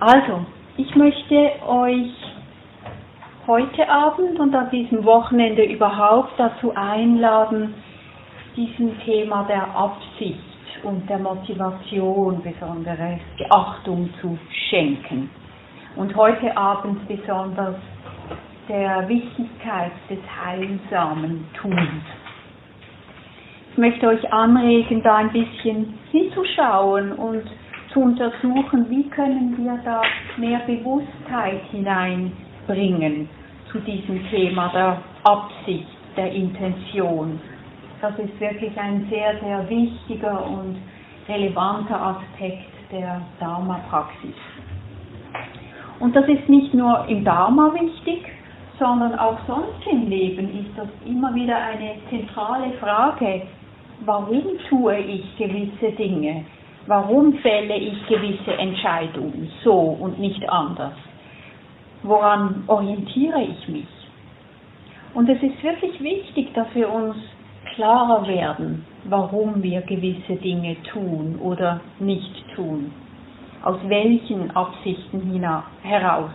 Also, ich möchte euch heute Abend und an diesem Wochenende überhaupt dazu einladen, diesem Thema der Absicht und der Motivation besondere Beachtung zu schenken. Und heute Abend besonders der Wichtigkeit des heilsamen Tuns. Ich möchte euch anregen, da ein bisschen hinzuschauen und zu untersuchen, wie können wir da mehr Bewusstheit hineinbringen zu diesem Thema der Absicht, der Intention. Das ist wirklich ein sehr, sehr wichtiger und relevanter Aspekt der Dharma-Praxis. Und das ist nicht nur im Dharma wichtig, sondern auch sonst im Leben ist das immer wieder eine zentrale Frage. Warum tue ich gewisse Dinge? Warum fälle ich gewisse Entscheidungen so und nicht anders? Woran orientiere ich mich? Und es ist wirklich wichtig, dass wir uns klarer werden, warum wir gewisse Dinge tun oder nicht tun. Aus welchen Absichten heraus?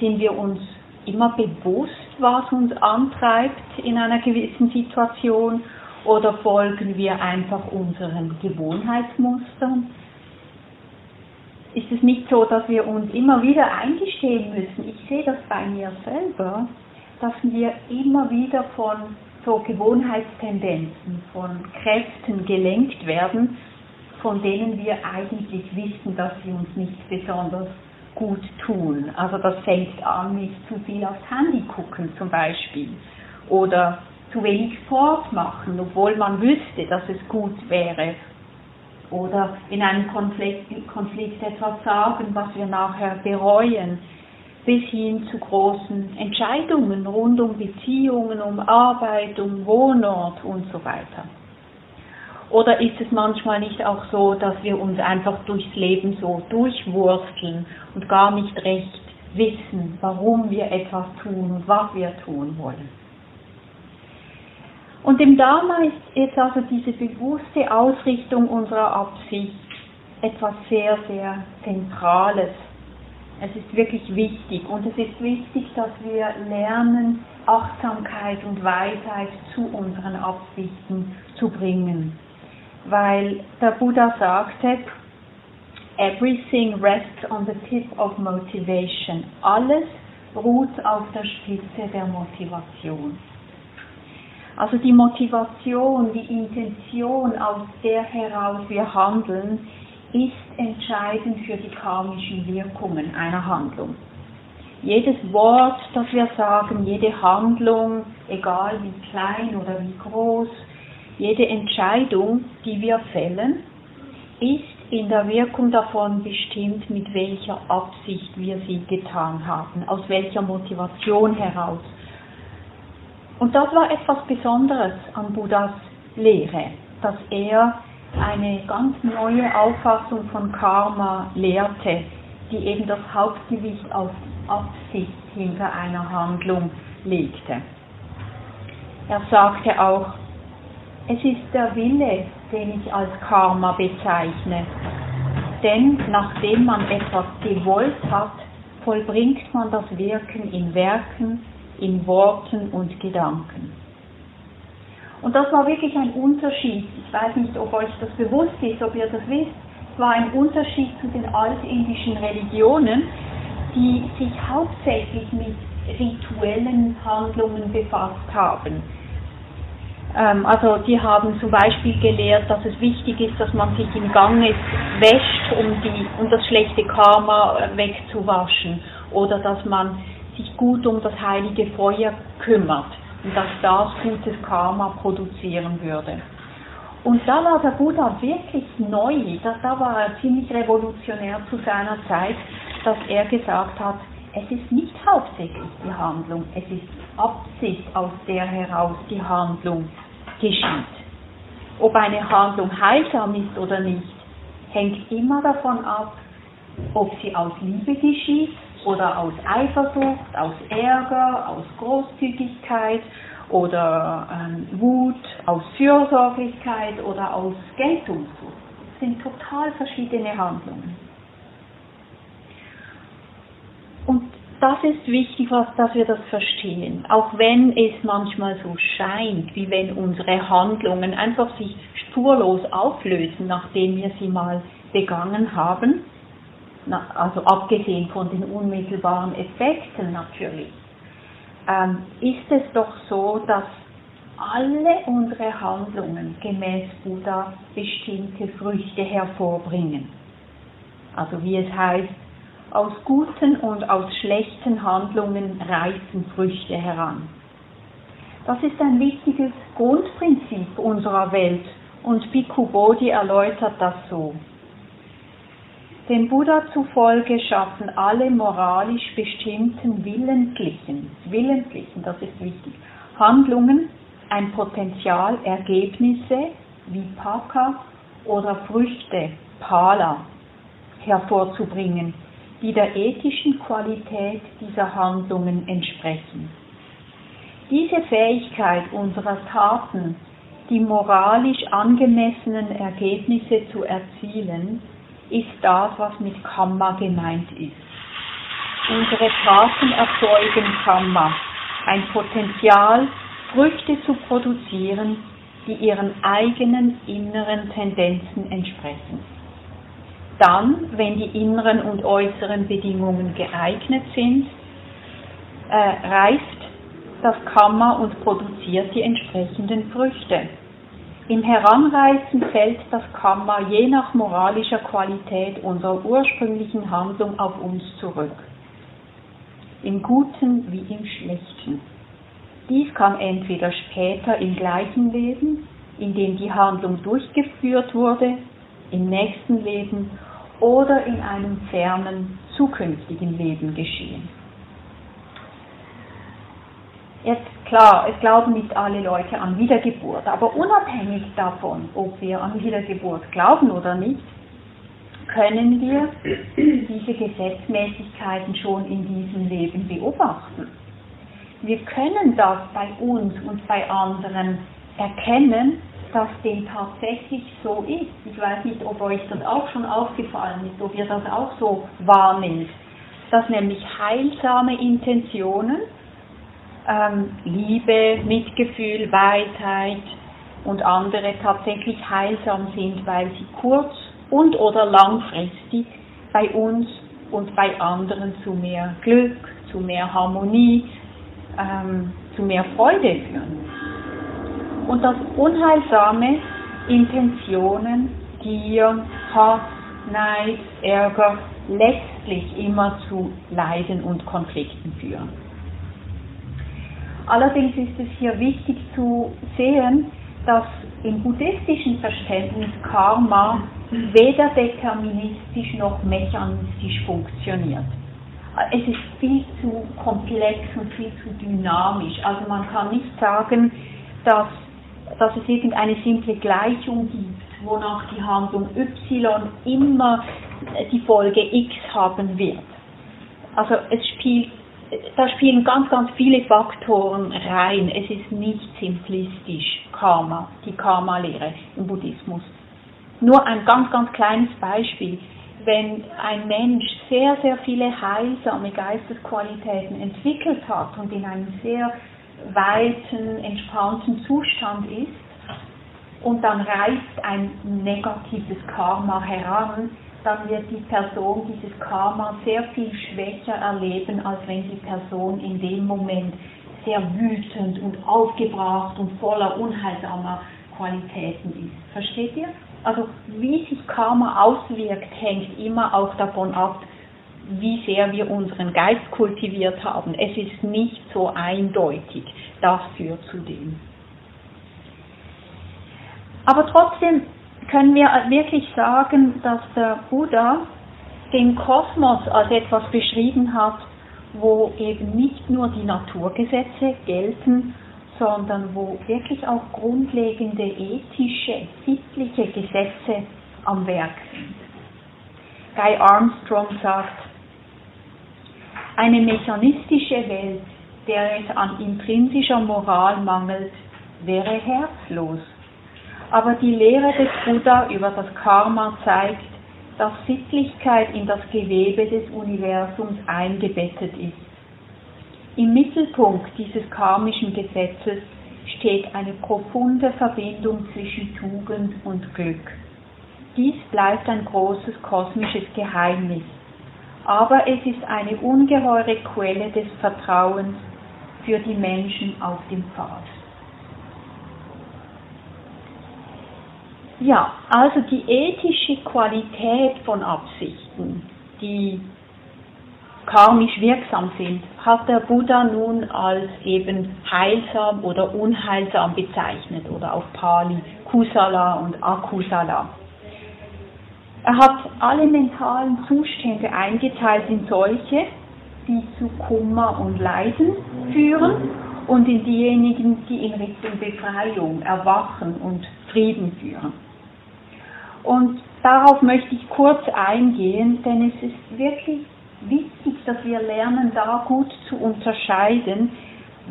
Sind wir uns immer bewusst, was uns antreibt in einer gewissen Situation oder folgen wir einfach unseren Gewohnheitsmustern? Ist es nicht so, dass wir uns immer wieder eingestehen müssen? Ich sehe das bei mir selber, dass wir immer wieder von so Gewohnheitstendenzen, von Kräften gelenkt werden, von denen wir eigentlich wissen, dass sie uns nicht besonders gut tun. Also das fängt an mit zu viel aufs Handy gucken zum Beispiel oder zu wenig Sport machen, obwohl man wüsste, dass es gut wäre. Oder in einem Konflikt, Konflikt etwas sagen, was wir nachher bereuen, bis hin zu großen Entscheidungen rund um Beziehungen, um Arbeit, um Wohnort und so weiter. Oder ist es manchmal nicht auch so, dass wir uns einfach durchs Leben so durchwursteln und gar nicht recht wissen, warum wir etwas tun und was wir tun wollen? Und im Dharma ist jetzt also diese bewusste Ausrichtung unserer Absicht etwas sehr, sehr Zentrales. Es ist wirklich wichtig und es ist wichtig, dass wir lernen, Achtsamkeit und Weisheit zu unseren Absichten zu bringen weil der Buddha sagte, everything rests on the tip of motivation. Alles ruht auf der Spitze der Motivation. Also die Motivation, die Intention, aus der heraus wir handeln, ist entscheidend für die karmischen Wirkungen einer Handlung. Jedes Wort, das wir sagen, jede Handlung, egal wie klein oder wie groß, jede Entscheidung, die wir fällen, ist in der Wirkung davon bestimmt, mit welcher Absicht wir sie getan haben, aus welcher Motivation heraus. Und das war etwas Besonderes an Buddhas Lehre, dass er eine ganz neue Auffassung von Karma lehrte, die eben das Hauptgewicht auf Absicht hinter einer Handlung legte. Er sagte auch, es ist der Wille, den ich als Karma bezeichne. Denn nachdem man etwas gewollt hat, vollbringt man das Wirken in Werken, in Worten und Gedanken. Und das war wirklich ein Unterschied. Ich weiß nicht, ob euch das bewusst ist, ob ihr das wisst. Es war ein Unterschied zu den altindischen Religionen, die sich hauptsächlich mit rituellen Handlungen befasst haben. Ähm, also die haben zum Beispiel gelehrt, dass es wichtig ist, dass man sich im Gange wäscht, um, die, um das schlechte Karma wegzuwaschen. Oder dass man sich gut um das heilige Feuer kümmert und dass das gutes Karma produzieren würde. Und da war der Buddha wirklich neu, da, da war er ziemlich revolutionär zu seiner Zeit, dass er gesagt hat, es ist nicht hauptsächlich die Handlung, es ist Absicht, aus der heraus die Handlung geschieht. Ob eine Handlung heilsam ist oder nicht, hängt immer davon ab, ob sie aus Liebe geschieht oder aus Eifersucht, aus Ärger, aus Großzügigkeit oder ähm, Wut, aus Fürsorglichkeit oder aus Geltungssucht. Das sind total verschiedene Handlungen. das ist wichtig, dass wir das verstehen. Auch wenn es manchmal so scheint, wie wenn unsere Handlungen einfach sich spurlos auflösen, nachdem wir sie mal begangen haben, also abgesehen von den unmittelbaren Effekten natürlich, ähm, ist es doch so, dass alle unsere Handlungen gemäß Buddha bestimmte Früchte hervorbringen. Also wie es heißt, aus guten und aus schlechten Handlungen reifen Früchte heran. Das ist ein wichtiges Grundprinzip unserer Welt und Bhikkhu Bodhi erläutert das so. Dem Buddha zufolge schaffen alle moralisch bestimmten willentlichen, willentlichen, das ist wichtig, Handlungen ein Potenzial, Ergebnisse wie Paka oder Früchte, Pala, hervorzubringen, die der ethischen Qualität dieser Handlungen entsprechen. Diese Fähigkeit unserer Taten, die moralisch angemessenen Ergebnisse zu erzielen, ist das, was mit Kamma gemeint ist. Unsere Taten erzeugen Kamma, ein Potenzial, Früchte zu produzieren, die ihren eigenen inneren Tendenzen entsprechen. Dann, wenn die inneren und äußeren Bedingungen geeignet sind, äh, reift das Kammer und produziert die entsprechenden Früchte. Im Heranreifen fällt das Kammer je nach moralischer Qualität unserer ursprünglichen Handlung auf uns zurück. Im Guten wie im Schlechten. Dies kann entweder später im gleichen Leben, in dem die Handlung durchgeführt wurde, im nächsten Leben oder in einem fernen zukünftigen Leben geschehen. Jetzt klar, es glauben nicht alle Leute an Wiedergeburt, aber unabhängig davon, ob wir an Wiedergeburt glauben oder nicht, können wir diese Gesetzmäßigkeiten schon in diesem Leben beobachten. Wir können das bei uns und bei anderen erkennen, dass dem tatsächlich so ist. Ich weiß nicht, ob euch das auch schon aufgefallen ist, ob ihr das auch so wahrnehmt, dass nämlich heilsame Intentionen, ähm, Liebe, Mitgefühl, Weisheit und andere tatsächlich heilsam sind, weil sie kurz und oder langfristig bei uns und bei anderen zu mehr Glück, zu mehr Harmonie, ähm, zu mehr Freude führen. Und dass unheilsame Intentionen, Gier, Hass, Neid, Ärger letztlich immer zu Leiden und Konflikten führen. Allerdings ist es hier wichtig zu sehen, dass im buddhistischen Verständnis Karma weder deterministisch noch mechanistisch funktioniert es ist viel zu komplex und viel zu dynamisch. Also man kann nicht sagen, dass, dass es irgendeine simple Gleichung gibt, wonach die Handlung Y immer die Folge X haben wird. Also es spielt, da spielen ganz, ganz viele Faktoren rein. Es ist nicht simplistisch Karma, die Karma-Lehre im Buddhismus. Nur ein ganz, ganz kleines Beispiel wenn ein Mensch sehr, sehr viele heilsame Geistesqualitäten entwickelt hat und in einem sehr weiten, entspannten Zustand ist, und dann reißt ein negatives Karma heran, dann wird die Person dieses Karma sehr viel schwächer erleben, als wenn die Person in dem Moment sehr wütend und aufgebracht und voller unheilsamer Qualitäten ist. Versteht ihr? Also wie sich Karma auswirkt, hängt immer auch davon ab, wie sehr wir unseren Geist kultiviert haben. Es ist nicht so eindeutig, das führt zu dem. Aber trotzdem können wir wirklich sagen, dass der Buddha den Kosmos als etwas beschrieben hat, wo eben nicht nur die Naturgesetze gelten, sondern wo wirklich auch grundlegende ethische, sittliche Gesetze am Werk sind. Guy Armstrong sagt, eine mechanistische Welt, der es an intrinsischer Moral mangelt, wäre herzlos. Aber die Lehre des Buddha über das Karma zeigt, dass Sittlichkeit in das Gewebe des Universums eingebettet ist. Im Mittelpunkt dieses karmischen Gesetzes steht eine profunde Verbindung zwischen Tugend und Glück. Dies bleibt ein großes kosmisches Geheimnis, aber es ist eine ungeheure Quelle des Vertrauens für die Menschen auf dem Pfad. Ja, also die ethische Qualität von Absichten, die karmisch wirksam sind, hat der Buddha nun als eben heilsam oder unheilsam bezeichnet oder auf Pali Kusala und Akusala. Er hat alle mentalen Zustände eingeteilt in solche, die zu Kummer und Leiden führen und in diejenigen, die in Richtung Befreiung, Erwachen und Frieden führen. Und darauf möchte ich kurz eingehen, denn es ist wirklich wichtig, dass wir lernen, da gut zu unterscheiden,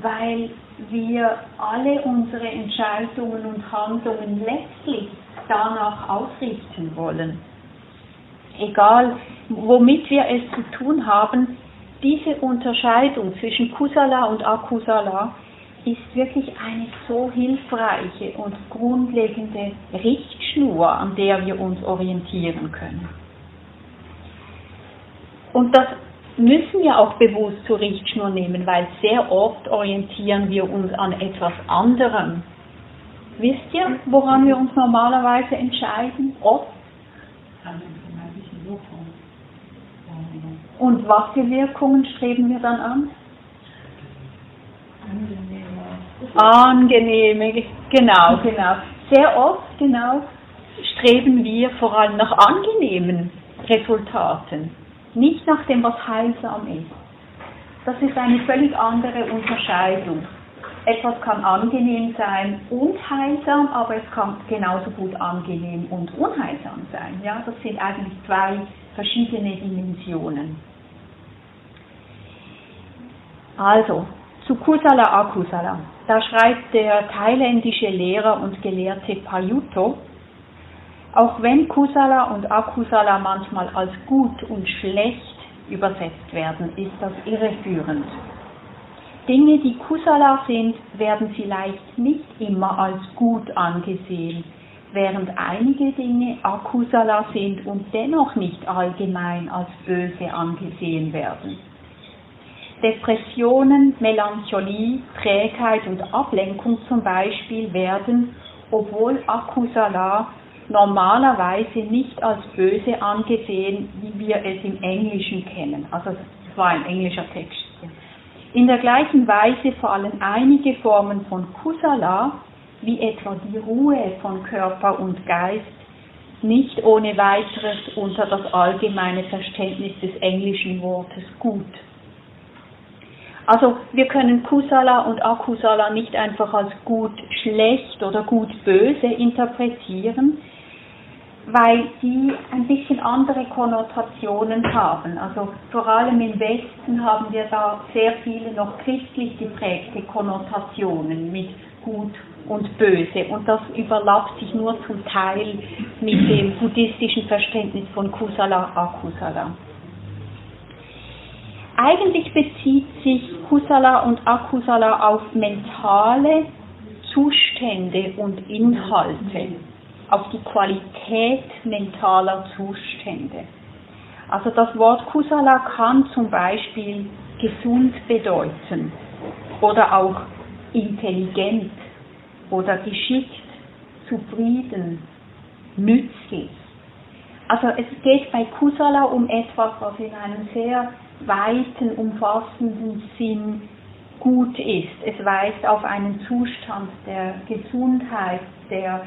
weil wir alle unsere Entscheidungen und Handlungen letztlich danach ausrichten wollen. Egal, womit wir es zu tun haben, diese Unterscheidung zwischen Kusala und Akusala ist wirklich eine so hilfreiche und grundlegende Richtschnur, an der wir uns orientieren können. Und das müssen wir auch bewusst zur Richtschnur nehmen, weil sehr oft orientieren wir uns an etwas anderem. Wisst ihr, woran wir uns normalerweise entscheiden? Oft. Und was für Wirkungen streben wir dann an? Angenehme, genau, genau. Sehr oft, genau, streben wir vor allem nach angenehmen Resultaten nicht nach dem, was heilsam ist. Das ist eine völlig andere Unterscheidung. Etwas kann angenehm sein und heilsam, aber es kann genauso gut angenehm und unheilsam sein. Ja, das sind eigentlich zwei verschiedene Dimensionen. Also, zu Kusala Akusala. Da schreibt der thailändische Lehrer und Gelehrte Payutto, auch wenn Kusala und Akusala manchmal als gut und schlecht übersetzt werden, ist das irreführend. Dinge, die Kusala sind, werden vielleicht nicht immer als gut angesehen, während einige Dinge Akusala sind und dennoch nicht allgemein als böse angesehen werden. Depressionen, Melancholie, Trägheit und Ablenkung zum Beispiel werden, obwohl Akusala normalerweise nicht als böse angesehen, wie wir es im Englischen kennen. Also es war ein englischer Text. In der gleichen Weise fallen einige Formen von Kusala, wie etwa die Ruhe von Körper und Geist, nicht ohne weiteres unter das allgemeine Verständnis des englischen Wortes gut. Also wir können Kusala und Akusala nicht einfach als gut schlecht oder gut böse interpretieren, weil die ein bisschen andere Konnotationen haben. Also vor allem im Westen haben wir da sehr viele noch christlich geprägte Konnotationen mit gut und böse und das überlappt sich nur zum Teil mit dem buddhistischen Verständnis von Kusala Akusala. Eigentlich bezieht sich Kusala und Akusala auf mentale Zustände und Inhalte auf die Qualität mentaler Zustände. Also das Wort Kusala kann zum Beispiel gesund bedeuten oder auch intelligent oder geschickt, zufrieden, nützlich. Also es geht bei Kusala um etwas, was in einem sehr weiten, umfassenden Sinn gut ist. Es weist auf einen Zustand der Gesundheit, der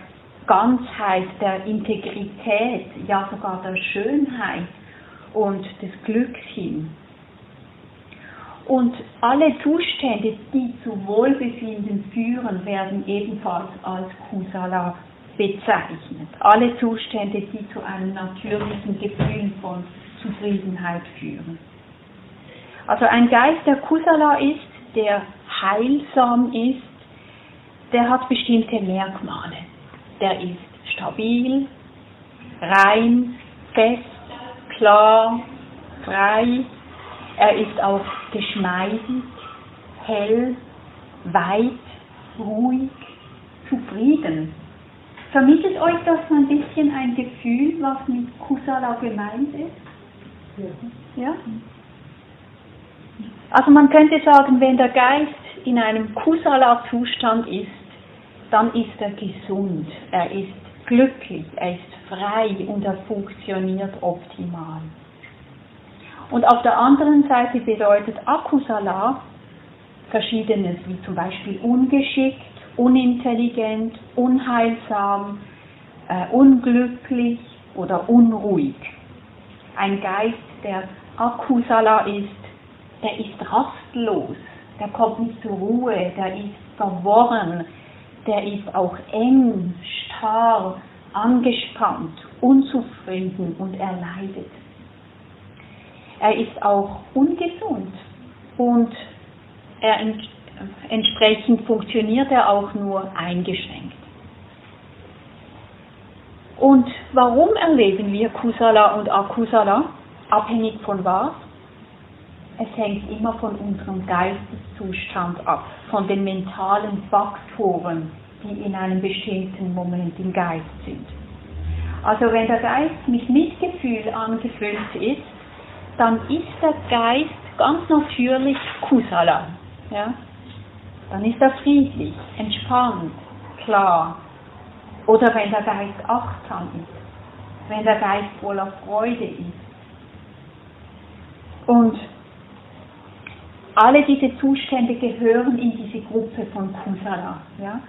Ganzheit, der Integrität, ja sogar der Schönheit und des Glücks hin. Und alle Zustände, die zu Wohlbefinden führen, werden ebenfalls als Kusala bezeichnet. Alle Zustände, die zu einem natürlichen Gefühl von Zufriedenheit führen. Also ein Geist, der Kusala ist, der heilsam ist, der hat bestimmte Merkmale der ist stabil, rein, fest, klar, frei. Er ist auch geschmeidig, hell, weit, ruhig, zufrieden. Vermittelt euch das so ein bisschen ein Gefühl, was mit Kusala gemeint ist? Ja. ja? Also man könnte sagen, wenn der Geist in einem Kusala-Zustand ist, dann ist er gesund, er ist glücklich, er ist frei und er funktioniert optimal. Und auf der anderen Seite bedeutet Akusala verschiedenes, wie zum Beispiel ungeschickt, unintelligent, unheilsam, äh, unglücklich oder unruhig. Ein Geist, der Akusala ist, der ist rastlos, der kommt nicht zur Ruhe, der ist verworren, der ist auch eng, starr, angespannt, unzufrieden und er leidet. Er ist auch ungesund und er ent entsprechend funktioniert er auch nur eingeschränkt. Und warum erleben wir Kusala und Akusala? Abhängig von was? Es hängt immer von unserem Geisteszustand ab, von den mentalen Faktoren, die in einem bestimmten Moment im Geist sind. Also wenn der Geist mit Mitgefühl angefüllt ist, dann ist der Geist ganz natürlich Kusala. Ja? Dann ist er friedlich, entspannt, klar. Oder wenn der Geist achtsam ist, wenn der Geist voller Freude ist. Und alle diese Zustände gehören in diese Gruppe von Kusala. Ja?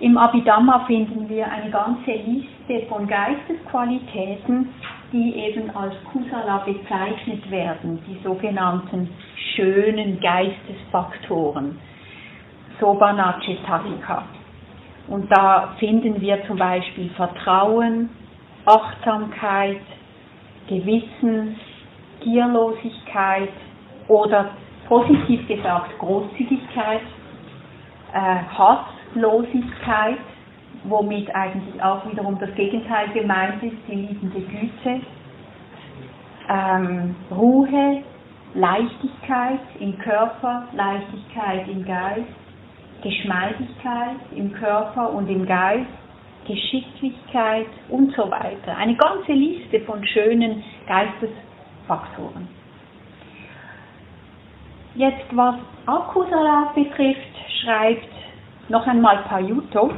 Im Abhidhamma finden wir eine ganze Liste von Geistesqualitäten, die eben als Kusala bezeichnet werden, die sogenannten schönen Geistesfaktoren, Sobana Chetatika. Und da finden wir zum Beispiel Vertrauen, Achtsamkeit, Gewissen, Gierlosigkeit oder positiv gesagt Großzügigkeit, äh, Hasslosigkeit, womit eigentlich auch wiederum das Gegenteil gemeint ist, die liebende Güte, ähm, Ruhe, Leichtigkeit im Körper, Leichtigkeit im Geist, Geschmeidigkeit im Körper und im Geist, Geschicklichkeit und so weiter. Eine ganze Liste von schönen Geistesfaktoren. Jetzt was Akkusalat betrifft, schreibt noch einmal Payuto.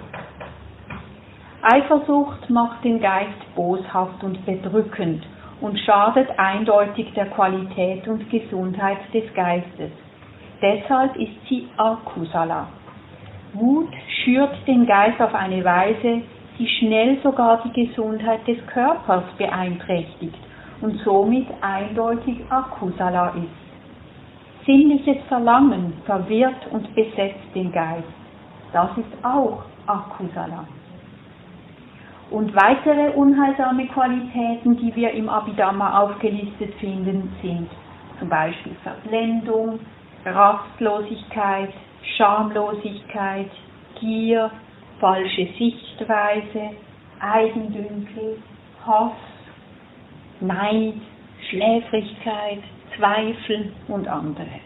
Eifersucht macht den Geist boshaft und bedrückend und schadet eindeutig der Qualität und Gesundheit des Geistes. Deshalb ist sie Akusala. Wut schürt den Geist auf eine Weise, die schnell sogar die Gesundheit des Körpers beeinträchtigt und somit eindeutig Akusala ist. Sinnliches Verlangen verwirrt und besetzt den Geist. Das ist auch Akusala. Und weitere unheilsame Qualitäten, die wir im Abhidhamma aufgelistet finden, sind zum Beispiel Verblendung, Rastlosigkeit, Schamlosigkeit, Gier, falsche Sichtweise, Eigendünkel, Hass, Neid, Schläfrigkeit, Zweifel und andere.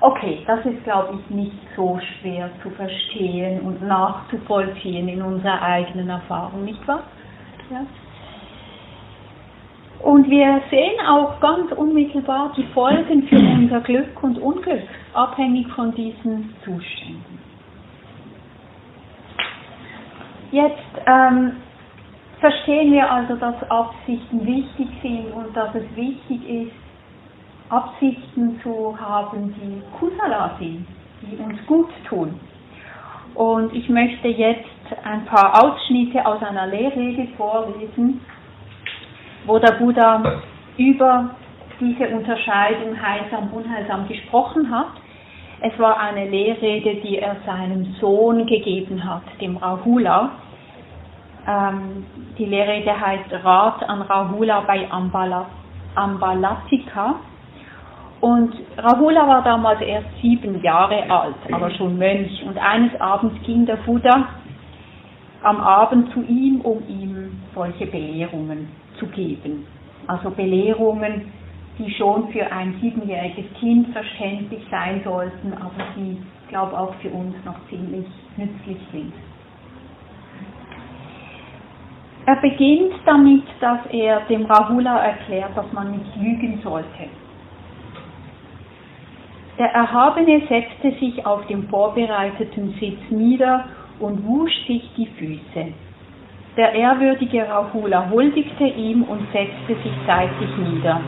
Okay, das ist, glaube ich, nicht so schwer zu verstehen und nachzuvollziehen in unserer eigenen Erfahrung, nicht wahr? Ja. Und wir sehen auch ganz unmittelbar die Folgen für unser Glück und Unglück, abhängig von diesen Zuständen. Jetzt ähm, verstehen wir also, dass Absichten wichtig sind und dass es wichtig ist, Absichten zu haben, die Kusala sind, die uns gut tun. Und ich möchte jetzt ein paar Ausschnitte aus einer Lehrrede vorlesen, wo der Buddha über diese Unterscheidung heilsam, unheilsam gesprochen hat. Es war eine Lehrrede, die er seinem Sohn gegeben hat, dem Rahula, ähm, die Lehrrede heißt Rat an Rahula bei Ambala, Ambalatika. Und Rahula war damals erst sieben Jahre alt, aber schon Mönch. Und eines Abends ging der Buddha am Abend zu ihm, um ihm solche Belehrungen zu geben. Also Belehrungen, die schon für ein siebenjähriges Kind verständlich sein sollten, aber die, ich glaube, auch für uns noch ziemlich nützlich sind. Er beginnt damit, dass er dem Rahula erklärt, dass man nicht lügen sollte. Der Erhabene setzte sich auf dem vorbereiteten Sitz nieder und wusch sich die Füße. Der ehrwürdige Rahula huldigte ihm und setzte sich seitlich nieder.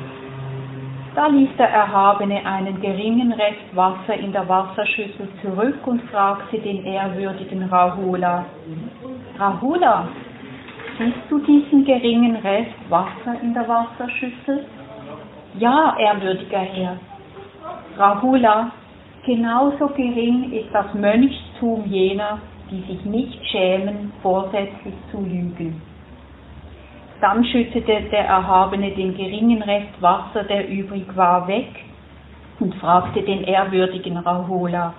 Da ließ der Erhabene einen geringen Rest Wasser in der Wasserschüssel zurück und fragte den ehrwürdigen Rahula, Rahula, siehst du diesen geringen Rest Wasser in der Wasserschüssel? Ja, ehrwürdiger Herr, Rahula, genauso gering ist das Mönchstum jener, die sich nicht schämen, vorsätzlich zu lügen. Dann schüttete der Erhabene den geringen Rest Wasser, der übrig war, weg und fragte den ehrwürdigen Rahula,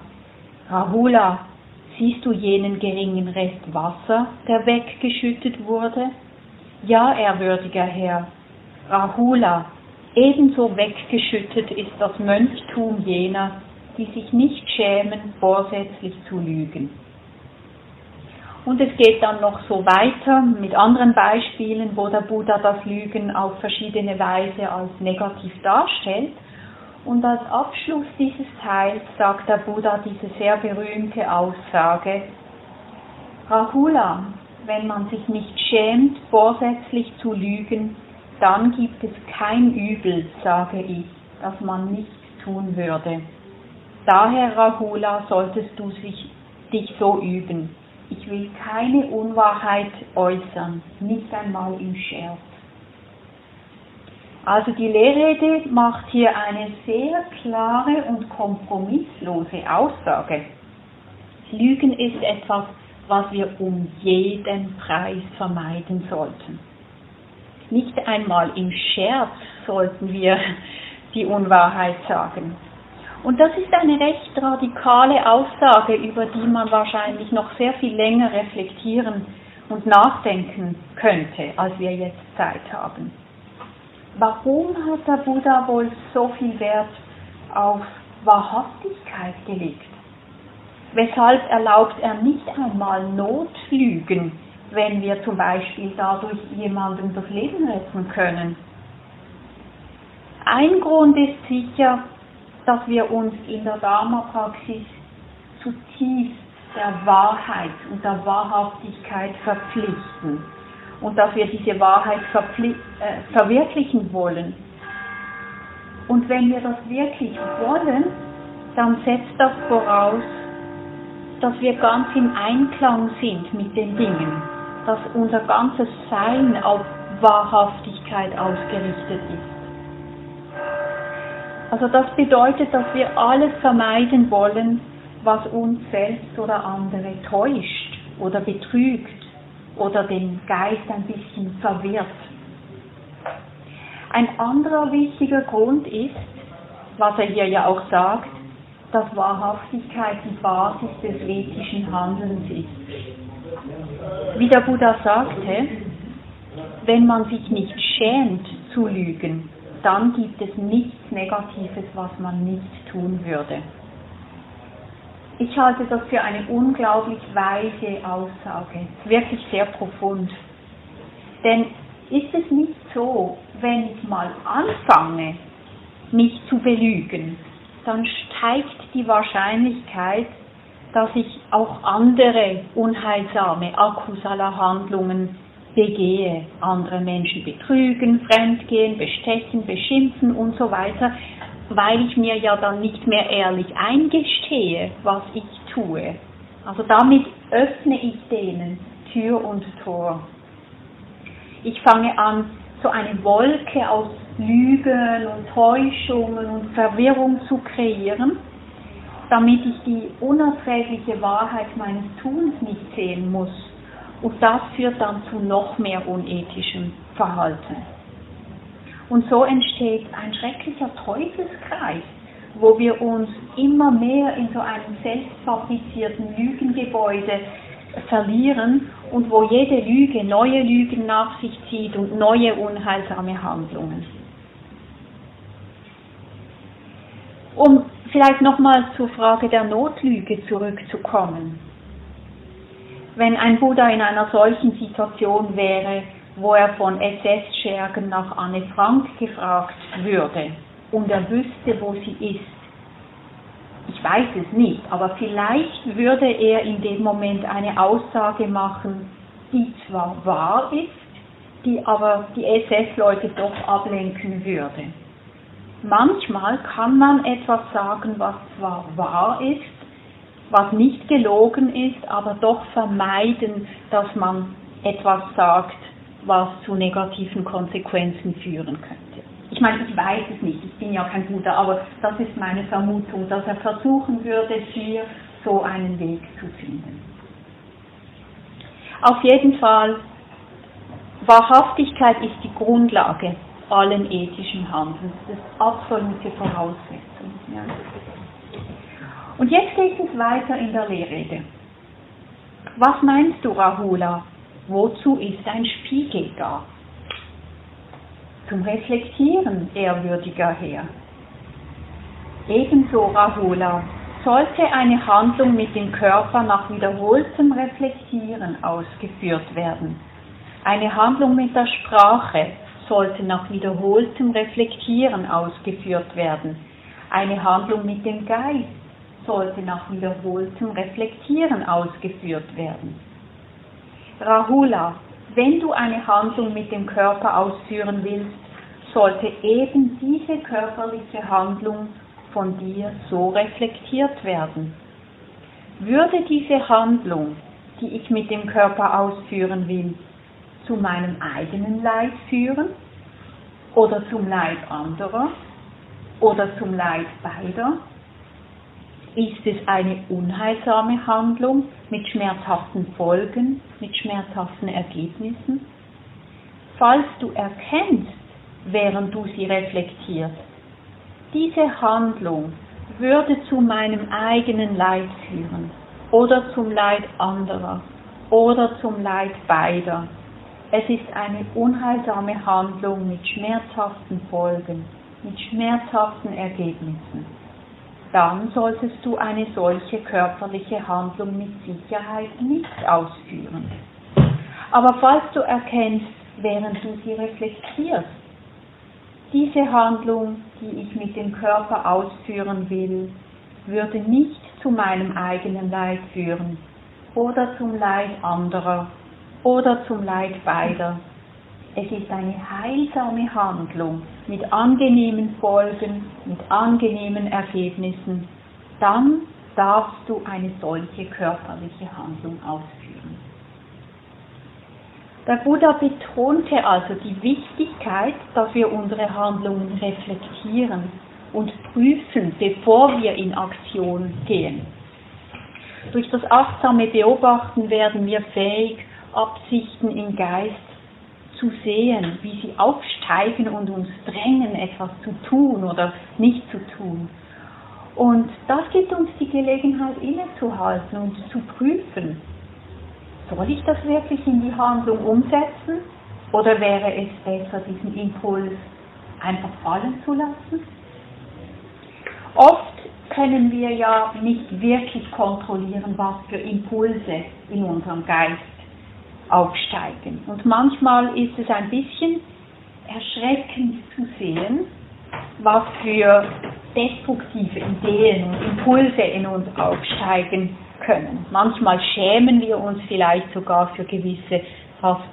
Rahula, siehst du jenen geringen Rest Wasser, der weggeschüttet wurde? Ja, ehrwürdiger Herr. Rahula, Ebenso weggeschüttet ist das Mönchtum jener, die sich nicht schämen, vorsätzlich zu lügen. Und es geht dann noch so weiter mit anderen Beispielen, wo der Buddha das Lügen auf verschiedene Weise als negativ darstellt. Und als Abschluss dieses Teils sagt der Buddha diese sehr berühmte Aussage, Rahula, wenn man sich nicht schämt, vorsätzlich zu lügen, dann gibt es kein Übel, sage ich, das man nicht tun würde. Daher, Rahula, solltest du sich, dich so üben. Ich will keine Unwahrheit äußern, nicht einmal im Scherz. Also die Lehrrede macht hier eine sehr klare und kompromisslose Aussage. Lügen ist etwas, was wir um jeden Preis vermeiden sollten. Nicht einmal im Scherz sollten wir die Unwahrheit sagen. Und das ist eine recht radikale Aussage, über die man wahrscheinlich noch sehr viel länger reflektieren und nachdenken könnte, als wir jetzt Zeit haben. Warum hat der Buddha wohl so viel Wert auf Wahrhaftigkeit gelegt? Weshalb erlaubt er nicht einmal Notlügen, wenn wir zum Beispiel dadurch jemandem das Leben retten können. Ein Grund ist sicher, dass wir uns in der Dharma-Praxis zutiefst der Wahrheit und der Wahrhaftigkeit verpflichten und dass wir diese Wahrheit äh, verwirklichen wollen. Und wenn wir das wirklich wollen, dann setzt das voraus, dass wir ganz im Einklang sind mit den Dingen dass unser ganzes Sein auf Wahrhaftigkeit ausgerichtet ist. Also das bedeutet, dass wir alles vermeiden wollen, was uns selbst oder andere täuscht oder betrügt oder den Geist ein bisschen verwirrt. Ein anderer wichtiger Grund ist, was er hier ja auch sagt, dass Wahrhaftigkeit die Basis des ethischen Handelns ist. Wie der Buddha sagte, wenn man sich nicht schämt zu lügen, dann gibt es nichts Negatives, was man nicht tun würde. Ich halte das für eine unglaublich weise Aussage, wirklich sehr profund. Denn ist es nicht so, wenn ich mal anfange, mich zu belügen, dann steigt die Wahrscheinlichkeit, dass ich auch andere unheilsame Akusala-Handlungen begehe, andere Menschen betrügen, fremdgehen, bestechen, beschimpfen und so weiter, weil ich mir ja dann nicht mehr ehrlich eingestehe, was ich tue. Also damit öffne ich denen Tür und Tor. Ich fange an, so eine Wolke aus Lügen und Täuschungen und Verwirrung zu kreieren damit ich die unerträgliche Wahrheit meines Tuns nicht sehen muss. Und das führt dann zu noch mehr unethischem Verhalten. Und so entsteht ein schrecklicher Teufelskreis, wo wir uns immer mehr in so einem selbstfabrizierten Lügengebäude verlieren und wo jede Lüge neue Lügen nach sich zieht und neue unheilsame Handlungen. Um vielleicht nochmal zur Frage der Notlüge zurückzukommen. Wenn ein Buddha in einer solchen Situation wäre, wo er von SS-Schergen nach Anne Frank gefragt würde und er wüsste, wo sie ist, ich weiß es nicht, aber vielleicht würde er in dem Moment eine Aussage machen, die zwar wahr ist, die aber die SS-Leute doch ablenken würde. Manchmal kann man etwas sagen, was zwar wahr ist, was nicht gelogen ist, aber doch vermeiden, dass man etwas sagt, was zu negativen Konsequenzen führen könnte. Ich meine, ich weiß es nicht, ich bin ja kein Guter, aber das ist meine Vermutung, dass er versuchen würde, hier so einen Weg zu finden. Auf jeden Fall, Wahrhaftigkeit ist die Grundlage allen ethischen Handelns. Das ist absolute Voraussetzung. Ja. Und jetzt geht es weiter in der Lehrrede. Was meinst du, Rahula? Wozu ist ein Spiegel da? Zum Reflektieren, ehrwürdiger Herr. Ebenso, Rahula, sollte eine Handlung mit dem Körper nach wiederholtem Reflektieren ausgeführt werden. Eine Handlung mit der Sprache sollte nach wiederholtem Reflektieren ausgeführt werden. Eine Handlung mit dem Geist sollte nach wiederholtem Reflektieren ausgeführt werden. Rahula, wenn du eine Handlung mit dem Körper ausführen willst, sollte eben diese körperliche Handlung von dir so reflektiert werden. Würde diese Handlung, die ich mit dem Körper ausführen will, zu meinem eigenen Leid führen oder zum Leid anderer oder zum Leid beider? Ist es eine unheilsame Handlung mit schmerzhaften Folgen, mit schmerzhaften Ergebnissen? Falls du erkennst, während du sie reflektierst, diese Handlung würde zu meinem eigenen Leid führen oder zum Leid anderer oder zum Leid beider, es ist eine unheilsame Handlung mit schmerzhaften Folgen, mit schmerzhaften Ergebnissen. Dann solltest du eine solche körperliche Handlung mit Sicherheit nicht ausführen. Aber falls du erkennst, während du sie reflektierst, diese Handlung, die ich mit dem Körper ausführen will, würde nicht zu meinem eigenen Leid führen oder zum Leid anderer oder zum Leid beider. Es ist eine heilsame Handlung mit angenehmen Folgen, mit angenehmen Ergebnissen. Dann darfst du eine solche körperliche Handlung ausführen. Der Buddha betonte also die Wichtigkeit, dass wir unsere Handlungen reflektieren und prüfen, bevor wir in Aktion gehen. Durch das achtsame Beobachten werden wir fähig, Absichten im Geist zu sehen, wie sie aufsteigen und uns drängen, etwas zu tun oder nicht zu tun. Und das gibt uns die Gelegenheit innezuhalten und zu prüfen, soll ich das wirklich in die Handlung umsetzen oder wäre es besser, diesen Impuls einfach fallen zu lassen? Oft können wir ja nicht wirklich kontrollieren, was für Impulse in unserem Geist aufsteigen. Und manchmal ist es ein bisschen erschreckend zu sehen, was für destruktive Ideen und Impulse in uns aufsteigen können. Manchmal schämen wir uns vielleicht sogar für gewisse fast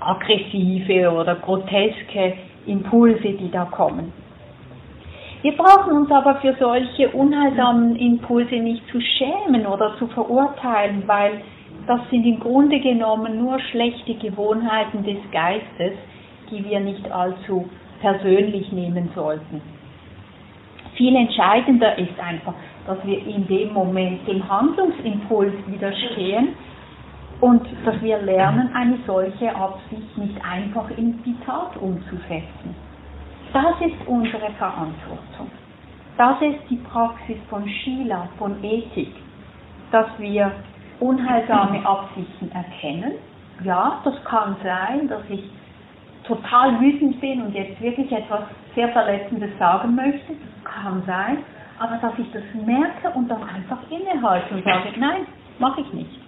aggressive oder groteske Impulse, die da kommen. Wir brauchen uns aber für solche unheilsamen Impulse nicht zu schämen oder zu verurteilen, weil das sind im Grunde genommen nur schlechte Gewohnheiten des Geistes, die wir nicht allzu persönlich nehmen sollten. Viel entscheidender ist einfach, dass wir in dem Moment dem Handlungsimpuls widerstehen und dass wir lernen, eine solche Absicht nicht einfach in die Tat umzusetzen. Das ist unsere Verantwortung. Das ist die Praxis von Shila, von Ethik, dass wir unheilsame Absichten erkennen. Ja, das kann sein, dass ich total wütend bin und jetzt wirklich etwas sehr Verletzendes sagen möchte. Das kann sein. Aber dass ich das merke und dann einfach innehalte und sage, nein, mache ich nicht.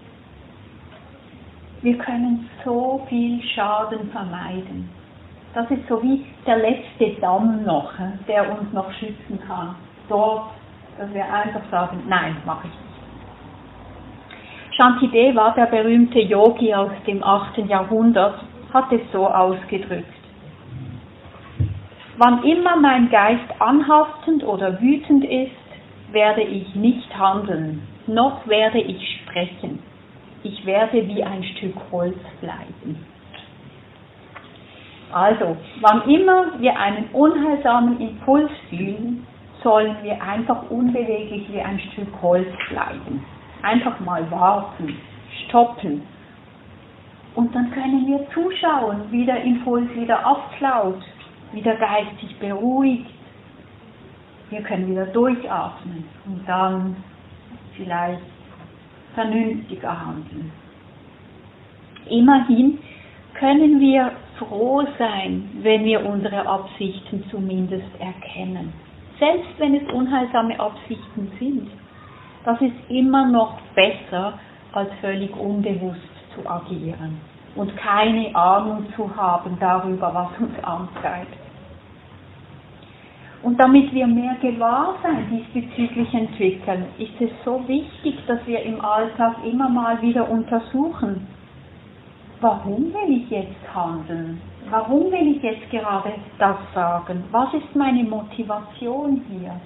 Wir können so viel Schaden vermeiden. Das ist so wie der letzte Damm noch, der uns noch schützen kann. Dort, dass wir einfach sagen, nein, mache ich nicht. Shantide war der berühmte Yogi aus dem 8. Jahrhundert, hat es so ausgedrückt. Wann immer mein Geist anhaftend oder wütend ist, werde ich nicht handeln, noch werde ich sprechen. Ich werde wie ein Stück Holz bleiben. Also, wann immer wir einen unheilsamen Impuls fühlen, sollen wir einfach unbeweglich wie ein Stück Holz bleiben. Einfach mal warten, stoppen. Und dann können wir zuschauen, wie der Impuls wieder abflaut, wie der Geist sich beruhigt. Wir können wieder durchatmen und dann vielleicht vernünftiger handeln. Immerhin können wir froh sein, wenn wir unsere Absichten zumindest erkennen. Selbst wenn es unheilsame Absichten sind. Das ist immer noch besser, als völlig unbewusst zu agieren und keine Ahnung zu haben darüber, was uns antreibt. Und damit wir mehr Gewahrsein diesbezüglich entwickeln, ist es so wichtig, dass wir im Alltag immer mal wieder untersuchen, warum will ich jetzt handeln? Warum will ich jetzt gerade das sagen? Was ist meine Motivation hier?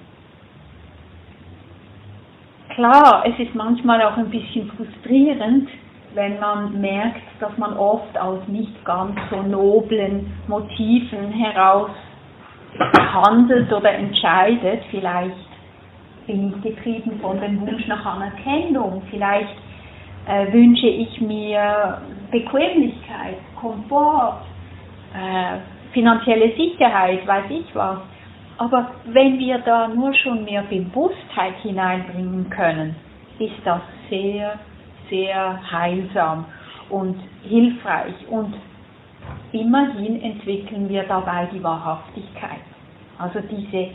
Klar, es ist manchmal auch ein bisschen frustrierend, wenn man merkt, dass man oft aus nicht ganz so noblen Motiven heraus handelt oder entscheidet. Vielleicht bin ich getrieben von dem Wunsch nach Anerkennung. Vielleicht äh, wünsche ich mir Bequemlichkeit, Komfort, äh, finanzielle Sicherheit, weiß ich was. Aber wenn wir da nur schon mehr Bewusstheit hineinbringen können, ist das sehr, sehr heilsam und hilfreich und immerhin entwickeln wir dabei die Wahrhaftigkeit. Also diese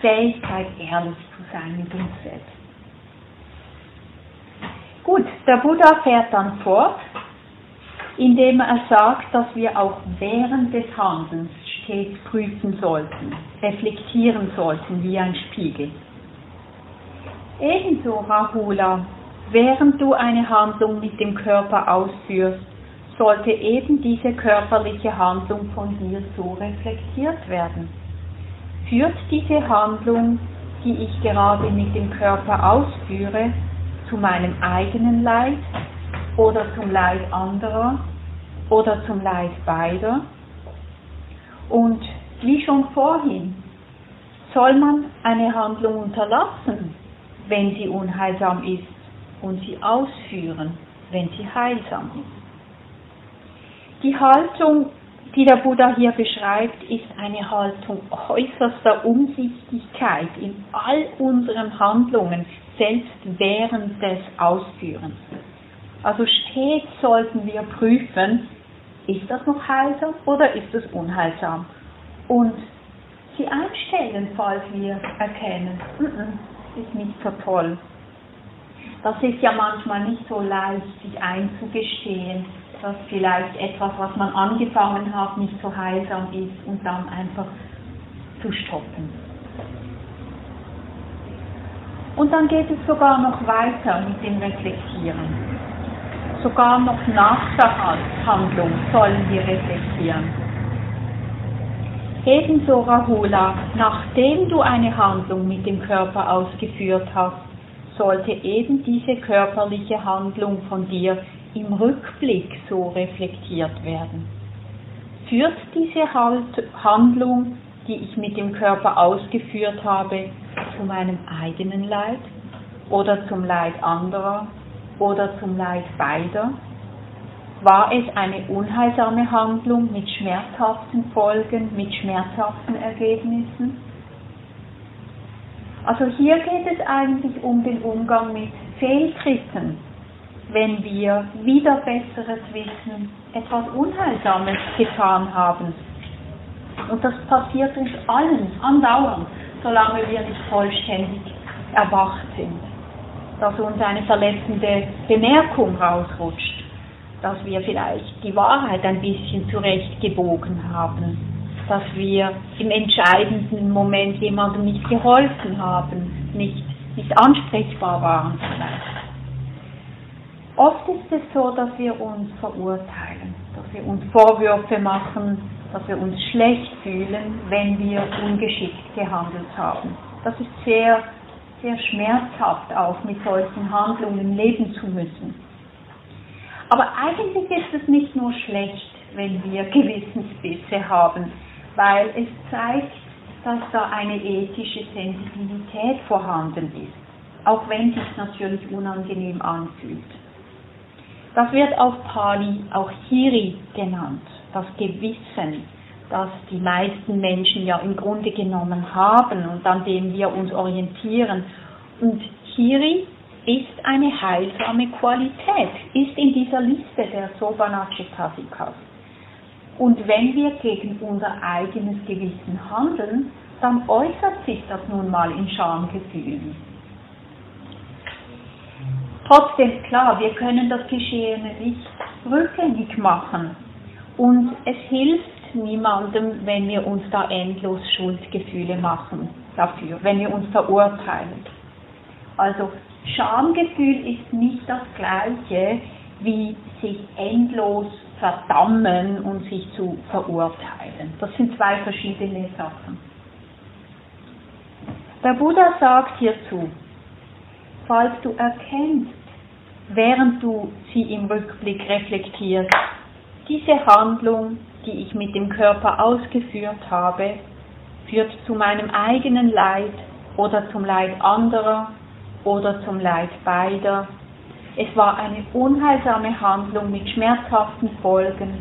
Fähigkeit, ehrlich zu sein mit uns selbst. Gut, der Buddha fährt dann fort, indem er sagt, dass wir auch während des Handelns stets prüfen sollten, reflektieren sollten wie ein Spiegel. Ebenso, Rahula, während du eine Handlung mit dem Körper ausführst, sollte eben diese körperliche Handlung von dir so reflektiert werden. Führt diese Handlung, die ich gerade mit dem Körper ausführe, zu meinem eigenen Leid oder zum Leid anderer oder zum Leid beider? Und wie schon vorhin, soll man eine Handlung unterlassen, wenn sie unheilsam ist, und sie ausführen, wenn sie heilsam ist. Die Haltung, die der Buddha hier beschreibt, ist eine Haltung äußerster Umsichtigkeit in all unseren Handlungen, selbst während des Ausführens. Also stets sollten wir prüfen, ist das noch heilsam oder ist es unheilsam? Und sie einstellen, falls wir erkennen, mm ist nicht so toll. Das ist ja manchmal nicht so leicht, sich einzugestehen, dass vielleicht etwas, was man angefangen hat, nicht so heilsam ist und dann einfach zu stoppen. Und dann geht es sogar noch weiter mit dem Reflektieren. Sogar noch nach der Handlung sollen wir reflektieren. Ebenso, Rahula, nachdem du eine Handlung mit dem Körper ausgeführt hast, sollte eben diese körperliche Handlung von dir im Rückblick so reflektiert werden. Führt diese halt Handlung, die ich mit dem Körper ausgeführt habe, zu meinem eigenen Leid oder zum Leid anderer oder zum Leid beider? War es eine unheilsame Handlung mit schmerzhaften Folgen, mit schmerzhaften Ergebnissen? Also hier geht es eigentlich um den Umgang mit Fehltritten, wenn wir wieder besseres Wissen etwas Unheilsames getan haben. Und das passiert uns allen andauernd, solange wir nicht vollständig erwacht sind. Dass uns eine verletzende Bemerkung rausrutscht, dass wir vielleicht die Wahrheit ein bisschen zurechtgebogen haben, dass wir im entscheidenden Moment jemandem nicht geholfen haben, nicht, nicht ansprechbar waren vielleicht. Oft ist es so, dass wir uns verurteilen, dass wir uns Vorwürfe machen, dass wir uns schlecht fühlen, wenn wir ungeschickt gehandelt haben. Das ist sehr, sehr schmerzhaft auch mit solchen Handlungen leben zu müssen. Aber eigentlich ist es nicht nur schlecht, wenn wir Gewissensbisse haben, weil es zeigt, dass da eine ethische Sensibilität vorhanden ist, auch wenn sich natürlich unangenehm anfühlt. Das wird auf Pali auch Hiri genannt, das Gewissen, das die meisten Menschen ja im Grunde genommen haben und an dem wir uns orientieren. Und Hiri ist eine heilsame Qualität, ist in dieser Liste der Sobanachitasikas. Und wenn wir gegen unser eigenes Gewissen handeln, dann äußert sich das nun mal in Schamgefühlen. Trotzdem klar, wir können das Geschehene nicht rückgängig machen. Und es hilft niemandem, wenn wir uns da endlos Schuldgefühle machen dafür, wenn wir uns verurteilen. Also Schamgefühl ist nicht das gleiche wie sich endlos verdammen und sich zu verurteilen. Das sind zwei verschiedene Sachen. Der Buddha sagt hierzu, falls du erkennst, während du sie im Rückblick reflektierst, diese Handlung, die ich mit dem Körper ausgeführt habe, führt zu meinem eigenen Leid oder zum Leid anderer oder zum Leid beider. Es war eine unheilsame Handlung mit schmerzhaften Folgen,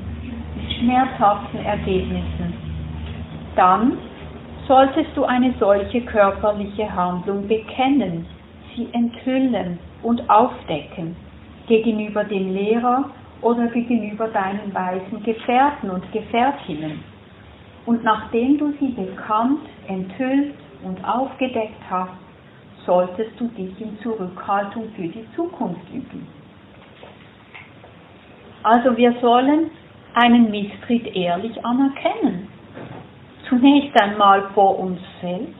mit schmerzhaften Ergebnissen. Dann solltest du eine solche körperliche Handlung bekennen, sie enthüllen und aufdecken gegenüber dem Lehrer oder gegenüber deinen weisen Gefährten und Gefährtinnen. Und nachdem du sie bekannt, enthüllt und aufgedeckt hast, solltest du dich in Zurückhaltung für die Zukunft üben. Also wir sollen einen Misstritt ehrlich anerkennen. Zunächst einmal vor uns selbst,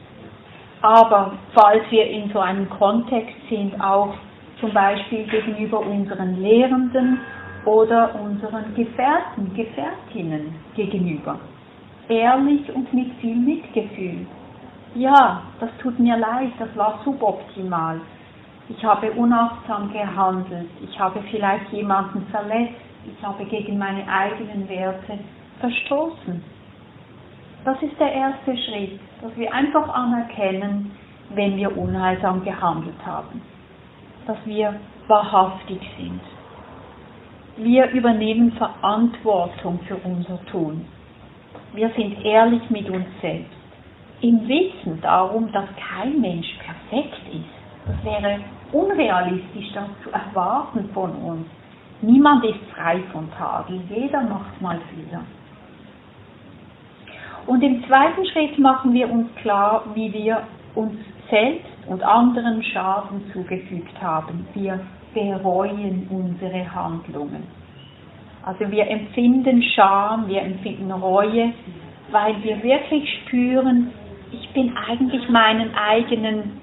aber falls wir in so einem Kontext sind, auch zum Beispiel gegenüber unseren Lehrenden oder unseren Gefährten, Gefährtinnen gegenüber. Ehrlich und mit viel Mitgefühl. Ja, das tut mir leid, das war suboptimal. Ich habe unachtsam gehandelt, ich habe vielleicht jemanden verletzt, ich habe gegen meine eigenen Werte verstoßen. Das ist der erste Schritt, dass wir einfach anerkennen, wenn wir unheilsam gehandelt haben dass wir wahrhaftig sind. Wir übernehmen Verantwortung für unser Tun. Wir sind ehrlich mit uns selbst. Im Wissen darum, dass kein Mensch perfekt ist. Das wäre unrealistisch, das zu erwarten von uns. Niemand ist frei von Tadel. Jeder macht mal Fehler. Und im zweiten Schritt machen wir uns klar, wie wir uns selbst und anderen Schaden zugefügt haben. Wir bereuen unsere Handlungen. Also wir empfinden Scham, wir empfinden Reue, weil wir wirklich spüren, ich bin eigentlich meinen eigenen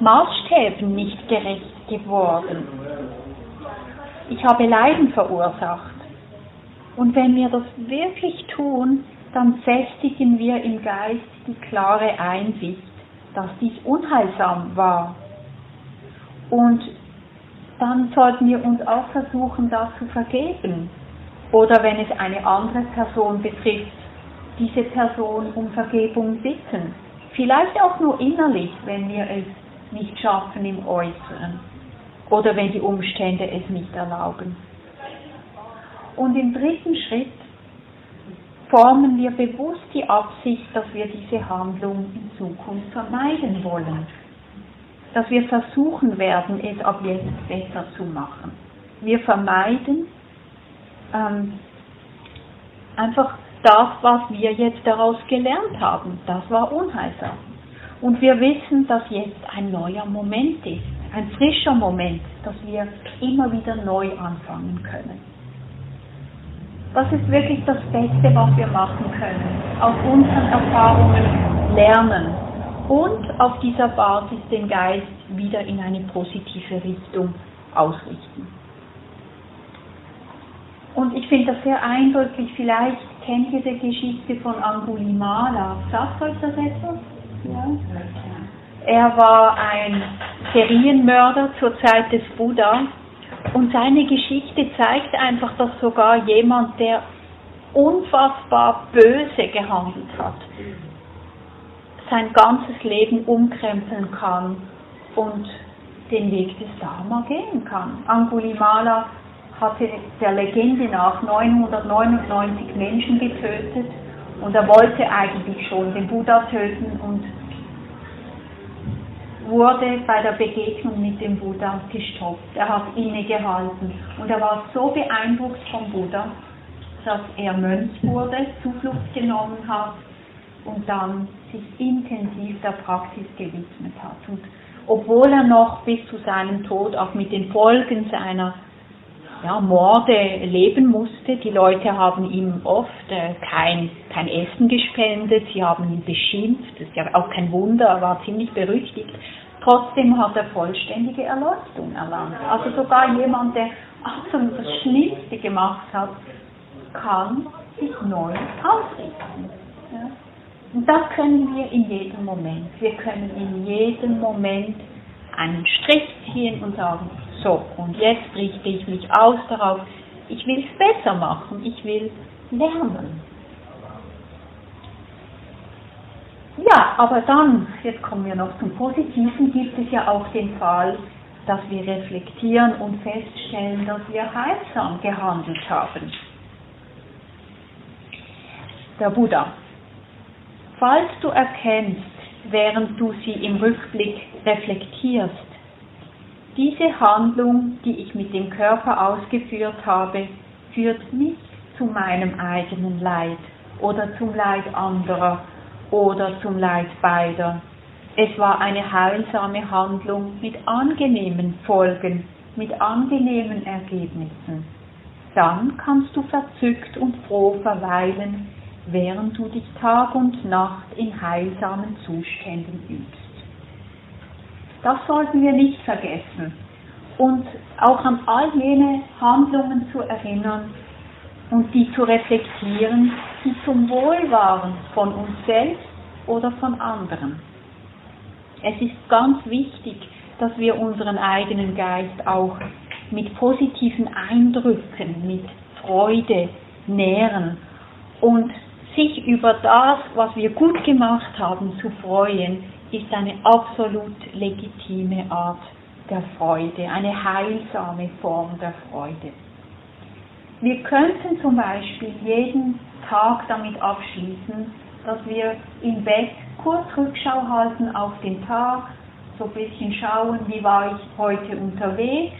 Maßstäben nicht gerecht geworden. Ich habe Leiden verursacht. Und wenn wir das wirklich tun, dann festigen wir im Geist die klare Einsicht, dass dies unheilsam war. Und dann sollten wir uns auch versuchen, das zu vergeben. Oder wenn es eine andere Person betrifft, diese Person um Vergebung bitten. Vielleicht auch nur innerlich, wenn wir es nicht schaffen im Äußeren. Oder wenn die Umstände es nicht erlauben. Und im dritten Schritt formen wir bewusst die Absicht, dass wir diese Handlung in Zukunft vermeiden wollen. Dass wir versuchen werden, es ab jetzt besser zu machen. wir vermeiden ähm, einfach das, was wir jetzt daraus gelernt haben. Das war unheilsam. Und wir wissen, dass jetzt ein neuer Moment ist, ein frischer Moment, dass wir immer wieder neu anfangen können. Das ist wirklich das Beste, was wir machen können. Aus unseren Erfahrungen lernen und auf dieser Basis den Geist wieder in eine positive Richtung ausrichten. Und ich finde das sehr eindrücklich. Vielleicht kennt ihr die Geschichte von Angulimala. Sagt euch das etwas? Ja. Er war ein Serienmörder zur Zeit des Buddha und seine Geschichte zeigt einfach, dass sogar jemand, der unfassbar böse gehandelt hat, sein ganzes Leben umkrempeln kann und den Weg des Dharma gehen kann. Angulimala hatte der Legende nach 999 Menschen getötet und er wollte eigentlich schon den Buddha töten und wurde bei der Begegnung mit dem Buddha gestoppt. Er hat innegehalten und er war so beeindruckt vom Buddha, dass er Mönch wurde, Zuflucht genommen hat und dann sich intensiv der Praxis gewidmet hat. Und obwohl er noch bis zu seinem Tod auch mit den Folgen seiner ja, Morde leben musste. Die Leute haben ihm oft äh, kein, kein Essen gespendet, sie haben ihn beschimpft, das ist ja auch kein Wunder, er war ziemlich berüchtigt. Trotzdem hat er vollständige Erleuchtung erlangt. Also sogar jemand, der absolut das Schlimmste gemacht hat, kann sich neu ausrichten. Ja. Und das können wir in jedem Moment. Wir können in jedem Moment einen Strich ziehen und sagen, so, und jetzt richte ich mich aus darauf, ich will es besser machen, ich will lernen. Ja, aber dann, jetzt kommen wir noch zum Positiven, gibt es ja auch den Fall, dass wir reflektieren und feststellen, dass wir heilsam gehandelt haben. Der Buddha. Falls du erkennst, während du sie im Rückblick reflektierst, diese Handlung, die ich mit dem Körper ausgeführt habe, führt nicht zu meinem eigenen Leid oder zum Leid anderer oder zum Leid beider. Es war eine heilsame Handlung mit angenehmen Folgen, mit angenehmen Ergebnissen. Dann kannst du verzückt und froh verweilen, während du dich Tag und Nacht in heilsamen Zuständen übst. Das sollten wir nicht vergessen. Und auch an all jene Handlungen zu erinnern und die zu reflektieren, die zum Wohl waren von uns selbst oder von anderen. Es ist ganz wichtig, dass wir unseren eigenen Geist auch mit positiven Eindrücken, mit Freude nähren und sich über das, was wir gut gemacht haben, zu freuen, ist eine absolut legitime Art der Freude, eine heilsame Form der Freude. Wir könnten zum Beispiel jeden Tag damit abschließen, dass wir im Bett kurz Rückschau halten auf den Tag, so ein bisschen schauen, wie war ich heute unterwegs,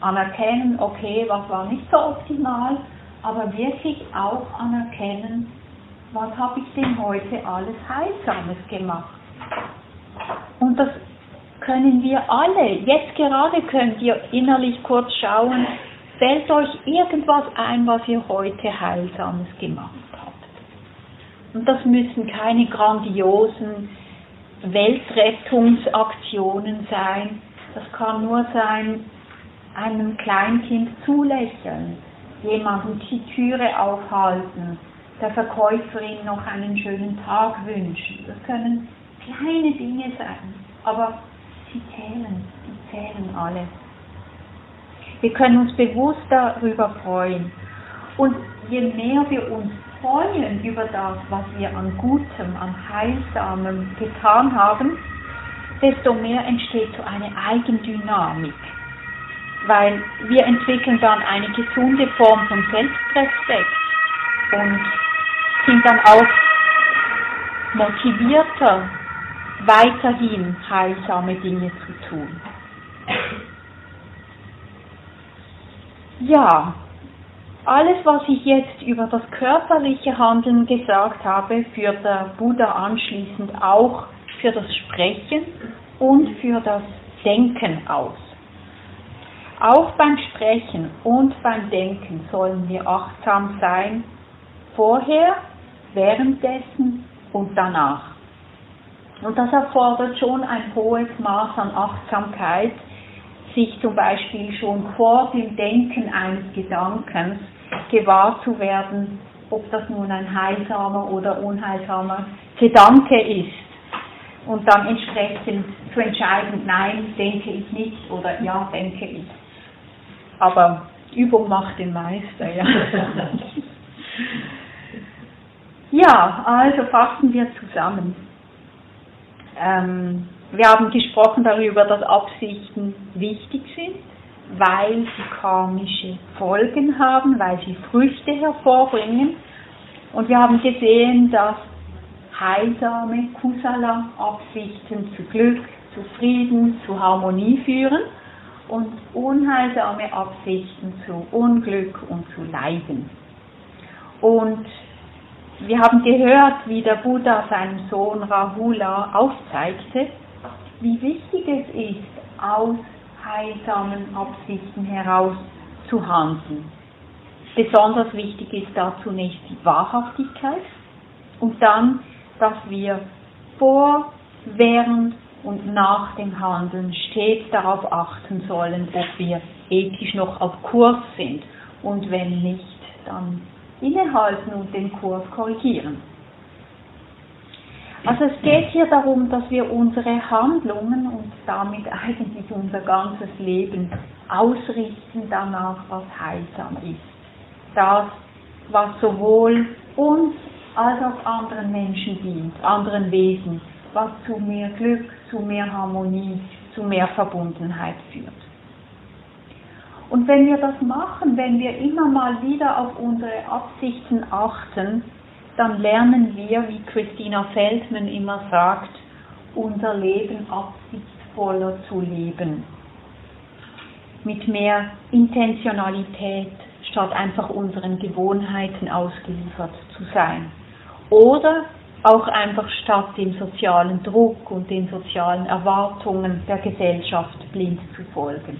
anerkennen, okay, was war nicht so optimal, aber wirklich auch anerkennen, was habe ich denn heute alles Heilsames gemacht. Und das können wir alle. Jetzt gerade könnt ihr innerlich kurz schauen, fällt euch irgendwas ein, was ihr heute Heilsames gemacht habt. Und das müssen keine grandiosen Weltrettungsaktionen sein. Das kann nur sein, einem Kleinkind zulächeln, jemandem die Türe aufhalten, der Verkäuferin noch einen schönen Tag wünschen. Das können kleine Dinge sein, aber sie zählen, sie zählen alle. Wir können uns bewusst darüber freuen. Und je mehr wir uns freuen über das, was wir an Gutem, an Heilsamem getan haben, desto mehr entsteht so eine Eigendynamik. Weil wir entwickeln dann eine gesunde Form von Selbstrespekt und sind dann auch motivierter, weiterhin heilsame Dinge zu tun. Ja, alles, was ich jetzt über das körperliche Handeln gesagt habe, führt der Buddha anschließend auch für das Sprechen und für das Denken aus. Auch beim Sprechen und beim Denken sollen wir achtsam sein, vorher, währenddessen und danach. Und das erfordert schon ein hohes Maß an Achtsamkeit, sich zum Beispiel schon vor dem Denken eines Gedankens gewahr zu werden, ob das nun ein heilsamer oder unheilsamer Gedanke ist. Und dann entsprechend zu entscheiden, nein, denke ich nicht oder ja, denke ich. Aber Übung macht den Meister, ja. ja, also fassen wir zusammen. Ähm, wir haben gesprochen darüber, dass Absichten wichtig sind, weil sie karmische Folgen haben, weil sie Früchte hervorbringen. Und wir haben gesehen, dass heilsame Kusala-Absichten zu Glück, zu Frieden, zu Harmonie führen und unheilsame Absichten zu Unglück und zu Leiden. Und wir haben gehört, wie der Buddha seinem Sohn Rahula aufzeigte, wie wichtig es ist, aus heilsamen Absichten heraus zu handeln. Besonders wichtig ist da zunächst die Wahrhaftigkeit und dann, dass wir vor, während und nach dem Handeln stets darauf achten sollen, ob wir ethisch noch auf Kurs sind und wenn nicht, dann innehalten und den Kurs korrigieren. Also es geht hier darum, dass wir unsere Handlungen und damit eigentlich unser ganzes Leben ausrichten danach, was heilsam ist. Das, was sowohl uns als auch anderen Menschen dient, anderen Wesen, was zu mehr Glück, zu mehr Harmonie, zu mehr Verbundenheit führt. Und wenn wir das machen, wenn wir immer mal wieder auf unsere Absichten achten, dann lernen wir, wie Christina Feldman immer sagt, unser Leben absichtsvoller zu leben. Mit mehr Intentionalität, statt einfach unseren Gewohnheiten ausgeliefert zu sein. Oder auch einfach statt dem sozialen Druck und den sozialen Erwartungen der Gesellschaft blind zu folgen.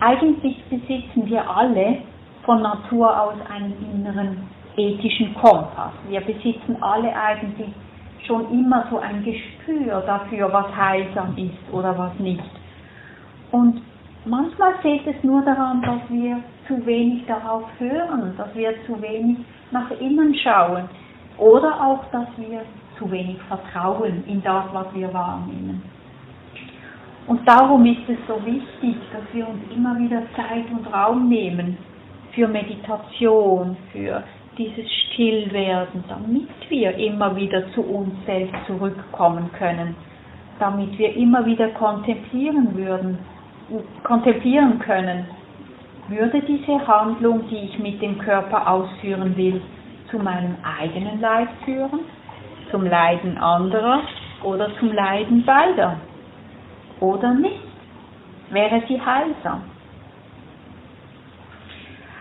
Eigentlich besitzen wir alle von Natur aus einen inneren ethischen Kompass. Wir besitzen alle eigentlich schon immer so ein Gespür dafür, was heilsam ist oder was nicht. Und manchmal fehlt es nur daran, dass wir zu wenig darauf hören, dass wir zu wenig nach innen schauen oder auch, dass wir zu wenig vertrauen in das, was wir wahrnehmen. Und darum ist es so wichtig, dass wir uns immer wieder Zeit und Raum nehmen für Meditation, für dieses Stillwerden, damit wir immer wieder zu uns selbst zurückkommen können, damit wir immer wieder kontemplieren würden, kontemplieren können, würde diese Handlung, die ich mit dem Körper ausführen will, zu meinem eigenen Leid führen, zum Leiden anderer oder zum Leiden beider oder nicht? Wäre sie heilsam?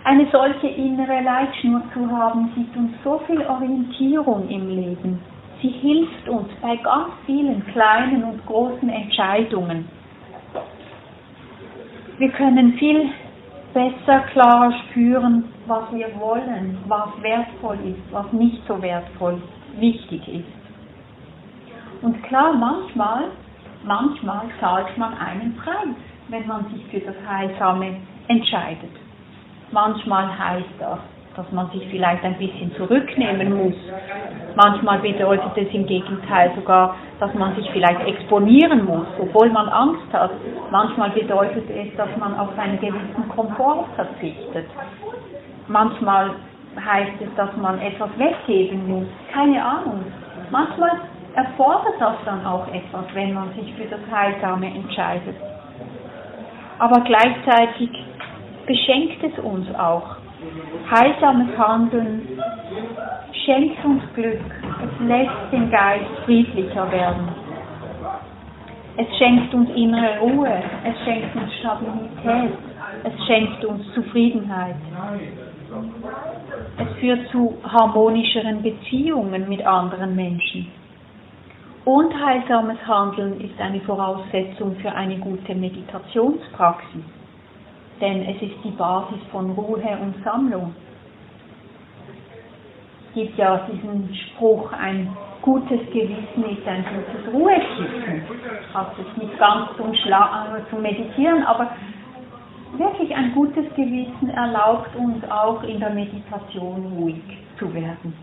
Eine solche innere Leitschnur zu haben, gibt uns so viel Orientierung im Leben. Sie hilft uns bei ganz vielen kleinen und großen Entscheidungen. Wir können viel besser klar spüren, was wir wollen, was wertvoll ist, was nicht so wertvoll wichtig ist. Und klar, manchmal manchmal zahlt man einen Preis, wenn man sich für das Heilsame entscheidet. Manchmal heißt das, dass man sich vielleicht ein bisschen zurücknehmen muss. Manchmal bedeutet es im Gegenteil sogar, dass man sich vielleicht exponieren muss, obwohl man Angst hat. Manchmal bedeutet es, dass man auf einen gewissen Komfort verzichtet. Manchmal heißt es, dass man etwas weggeben muss. Keine Ahnung. Manchmal erfordert das dann auch etwas, wenn man sich für das Heilsame entscheidet. Aber gleichzeitig beschenkt es uns auch. Heilsames Handeln schenkt uns Glück, es lässt den Geist friedlicher werden. Es schenkt uns innere Ruhe, es schenkt uns Stabilität, Es schenkt uns Zufriedenheit. Es führt zu harmonischeren Beziehungen mit anderen Menschen. Und heilsames Handeln ist eine Voraussetzung für eine gute Meditationspraxis, denn es ist die Basis von Ruhe und Sammlung. Es gibt ja diesen Spruch, ein gutes Gewissen ist ein gutes Ruhekissen. Also es nicht ganz zum, Schla äh, zum Meditieren, aber wirklich ein gutes Gewissen erlaubt uns auch in der Meditation ruhig zu werden.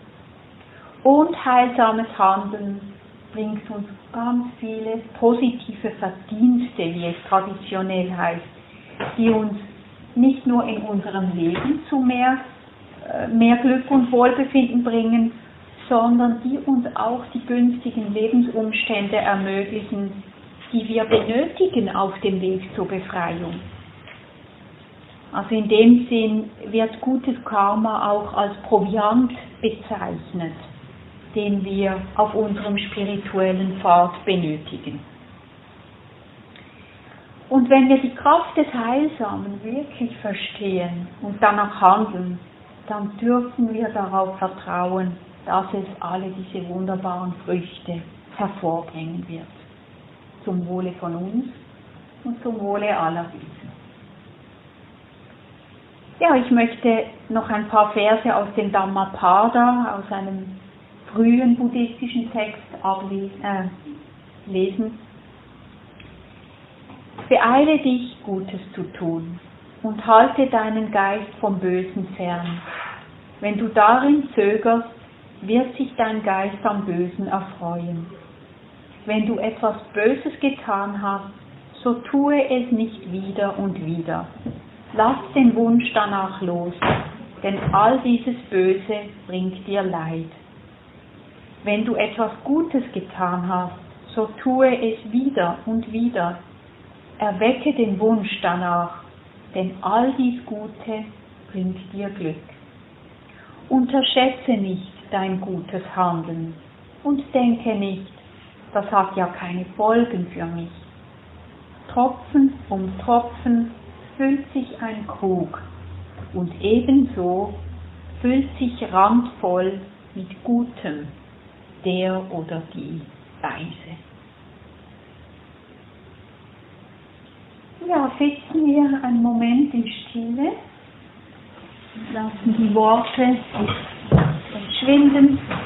Und heilsames Handeln bringt uns ganz viele positive Verdienste, wie es traditionell heißt, die uns nicht nur in unserem Leben zu mehr, äh, mehr Glück und Wohlbefinden bringen, sondern die uns auch die günstigen Lebensumstände ermöglichen, die wir benötigen auf dem Weg zur Befreiung. Also in dem Sinn wird gutes Karma auch als Proviant bezeichnet, den wir auf unserem spirituellen Pfad benötigen. Und wenn wir die Kraft des Heilsamen wirklich verstehen und danach handeln, dann dürfen wir darauf vertrauen, dass es alle diese wunderbaren Früchte hervorbringen wird. Zum Wohle von uns und zum Wohle aller Wesen. Ja, ich möchte noch ein paar Verse aus dem Dhammapada, aus einem frühen buddhistischen Text ablesen, äh. Beeile dich, Gutes zu tun und halte deinen Geist vom Bösen fern. Wenn du darin zögerst, wird sich dein Geist am Bösen erfreuen. Wenn du etwas Böses getan hast, so tue es nicht wieder und wieder. Lass den Wunsch danach los, denn all dieses Böse bringt dir Leid. Wenn du etwas Gutes getan hast, so tue es wieder und wieder. Erwecke den Wunsch danach, denn all dies Gute bringt dir Glück. Unterschätze nicht dein gutes Handeln und denke nicht, das hat ja keine Folgen für mich. Tropfen um Tropfen füllt sich ein Krug und ebenso füllt sich randvoll mit Gutem der oder die Weise. Ja, sitzen wir einen Moment in Stille, lassen die Worte entschwinden Danke